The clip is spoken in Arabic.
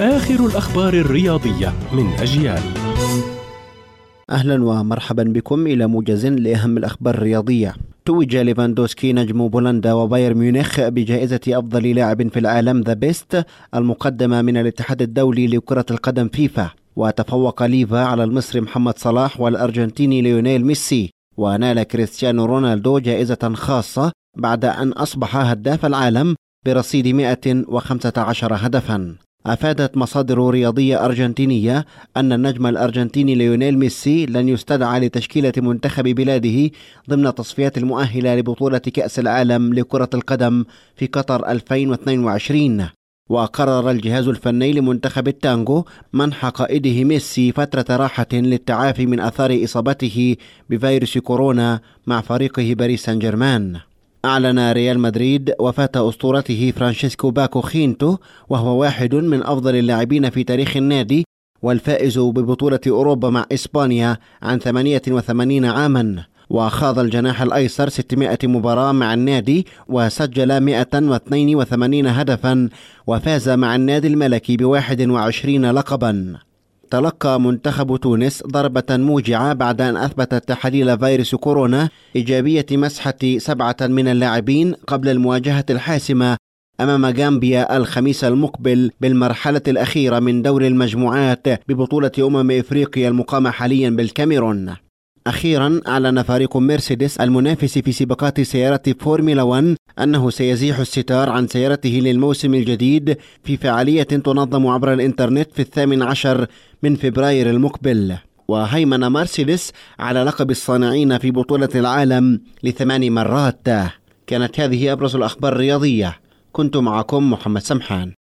آخر الأخبار الرياضية من أجيال. أهلا ومرحبا بكم إلى موجز لأهم الأخبار الرياضية. توج ليفاندوسكي نجم بولندا وبايرن ميونخ بجائزة أفضل لاعب في العالم The Best المقدمة من الاتحاد الدولي لكرة القدم فيفا. وتفوق ليفا على المصري محمد صلاح والأرجنتيني ليونيل ميسي. ونال كريستيانو رونالدو جائزة خاصة بعد أن أصبح هداف العالم برصيد 115 هدفا. أفادت مصادر رياضية أرجنتينية أن النجم الأرجنتيني ليونيل ميسي لن يستدعى لتشكيلة منتخب بلاده ضمن تصفيات المؤهلة لبطولة كأس العالم لكرة القدم في قطر 2022 وقرر الجهاز الفني لمنتخب التانجو منح قائده ميسي فترة راحة للتعافي من أثار إصابته بفيروس كورونا مع فريقه باريس سان جيرمان. أعلن ريال مدريد وفاة أسطورته فرانشيسكو باكو خينتو وهو واحد من أفضل اللاعبين في تاريخ النادي والفائز ببطولة أوروبا مع إسبانيا عن 88 عاما. وخاض الجناح الأيسر 600 مباراة مع النادي وسجل 182 هدفا وفاز مع النادي الملكي ب 21 لقبا. تلقى منتخب تونس ضربة موجعة بعد أن أثبت تحاليل فيروس كورونا إيجابية مسحة سبعة من اللاعبين قبل المواجهة الحاسمة أمام غامبيا الخميس المقبل بالمرحلة الأخيرة من دور المجموعات ببطولة أمم إفريقيا المقامة حاليا بالكاميرون. أخيرا أعلن فريق مرسيدس المنافس في سباقات سيارة فورمولا 1 أنه سيزيح الستار عن سيارته للموسم الجديد في فعالية تنظم عبر الإنترنت في الثامن عشر من فبراير المقبل. وهيمن مرسيدس على لقب الصانعين في بطولة العالم لثمان مرات. كانت هذه أبرز الأخبار الرياضية. كنت معكم محمد سمحان.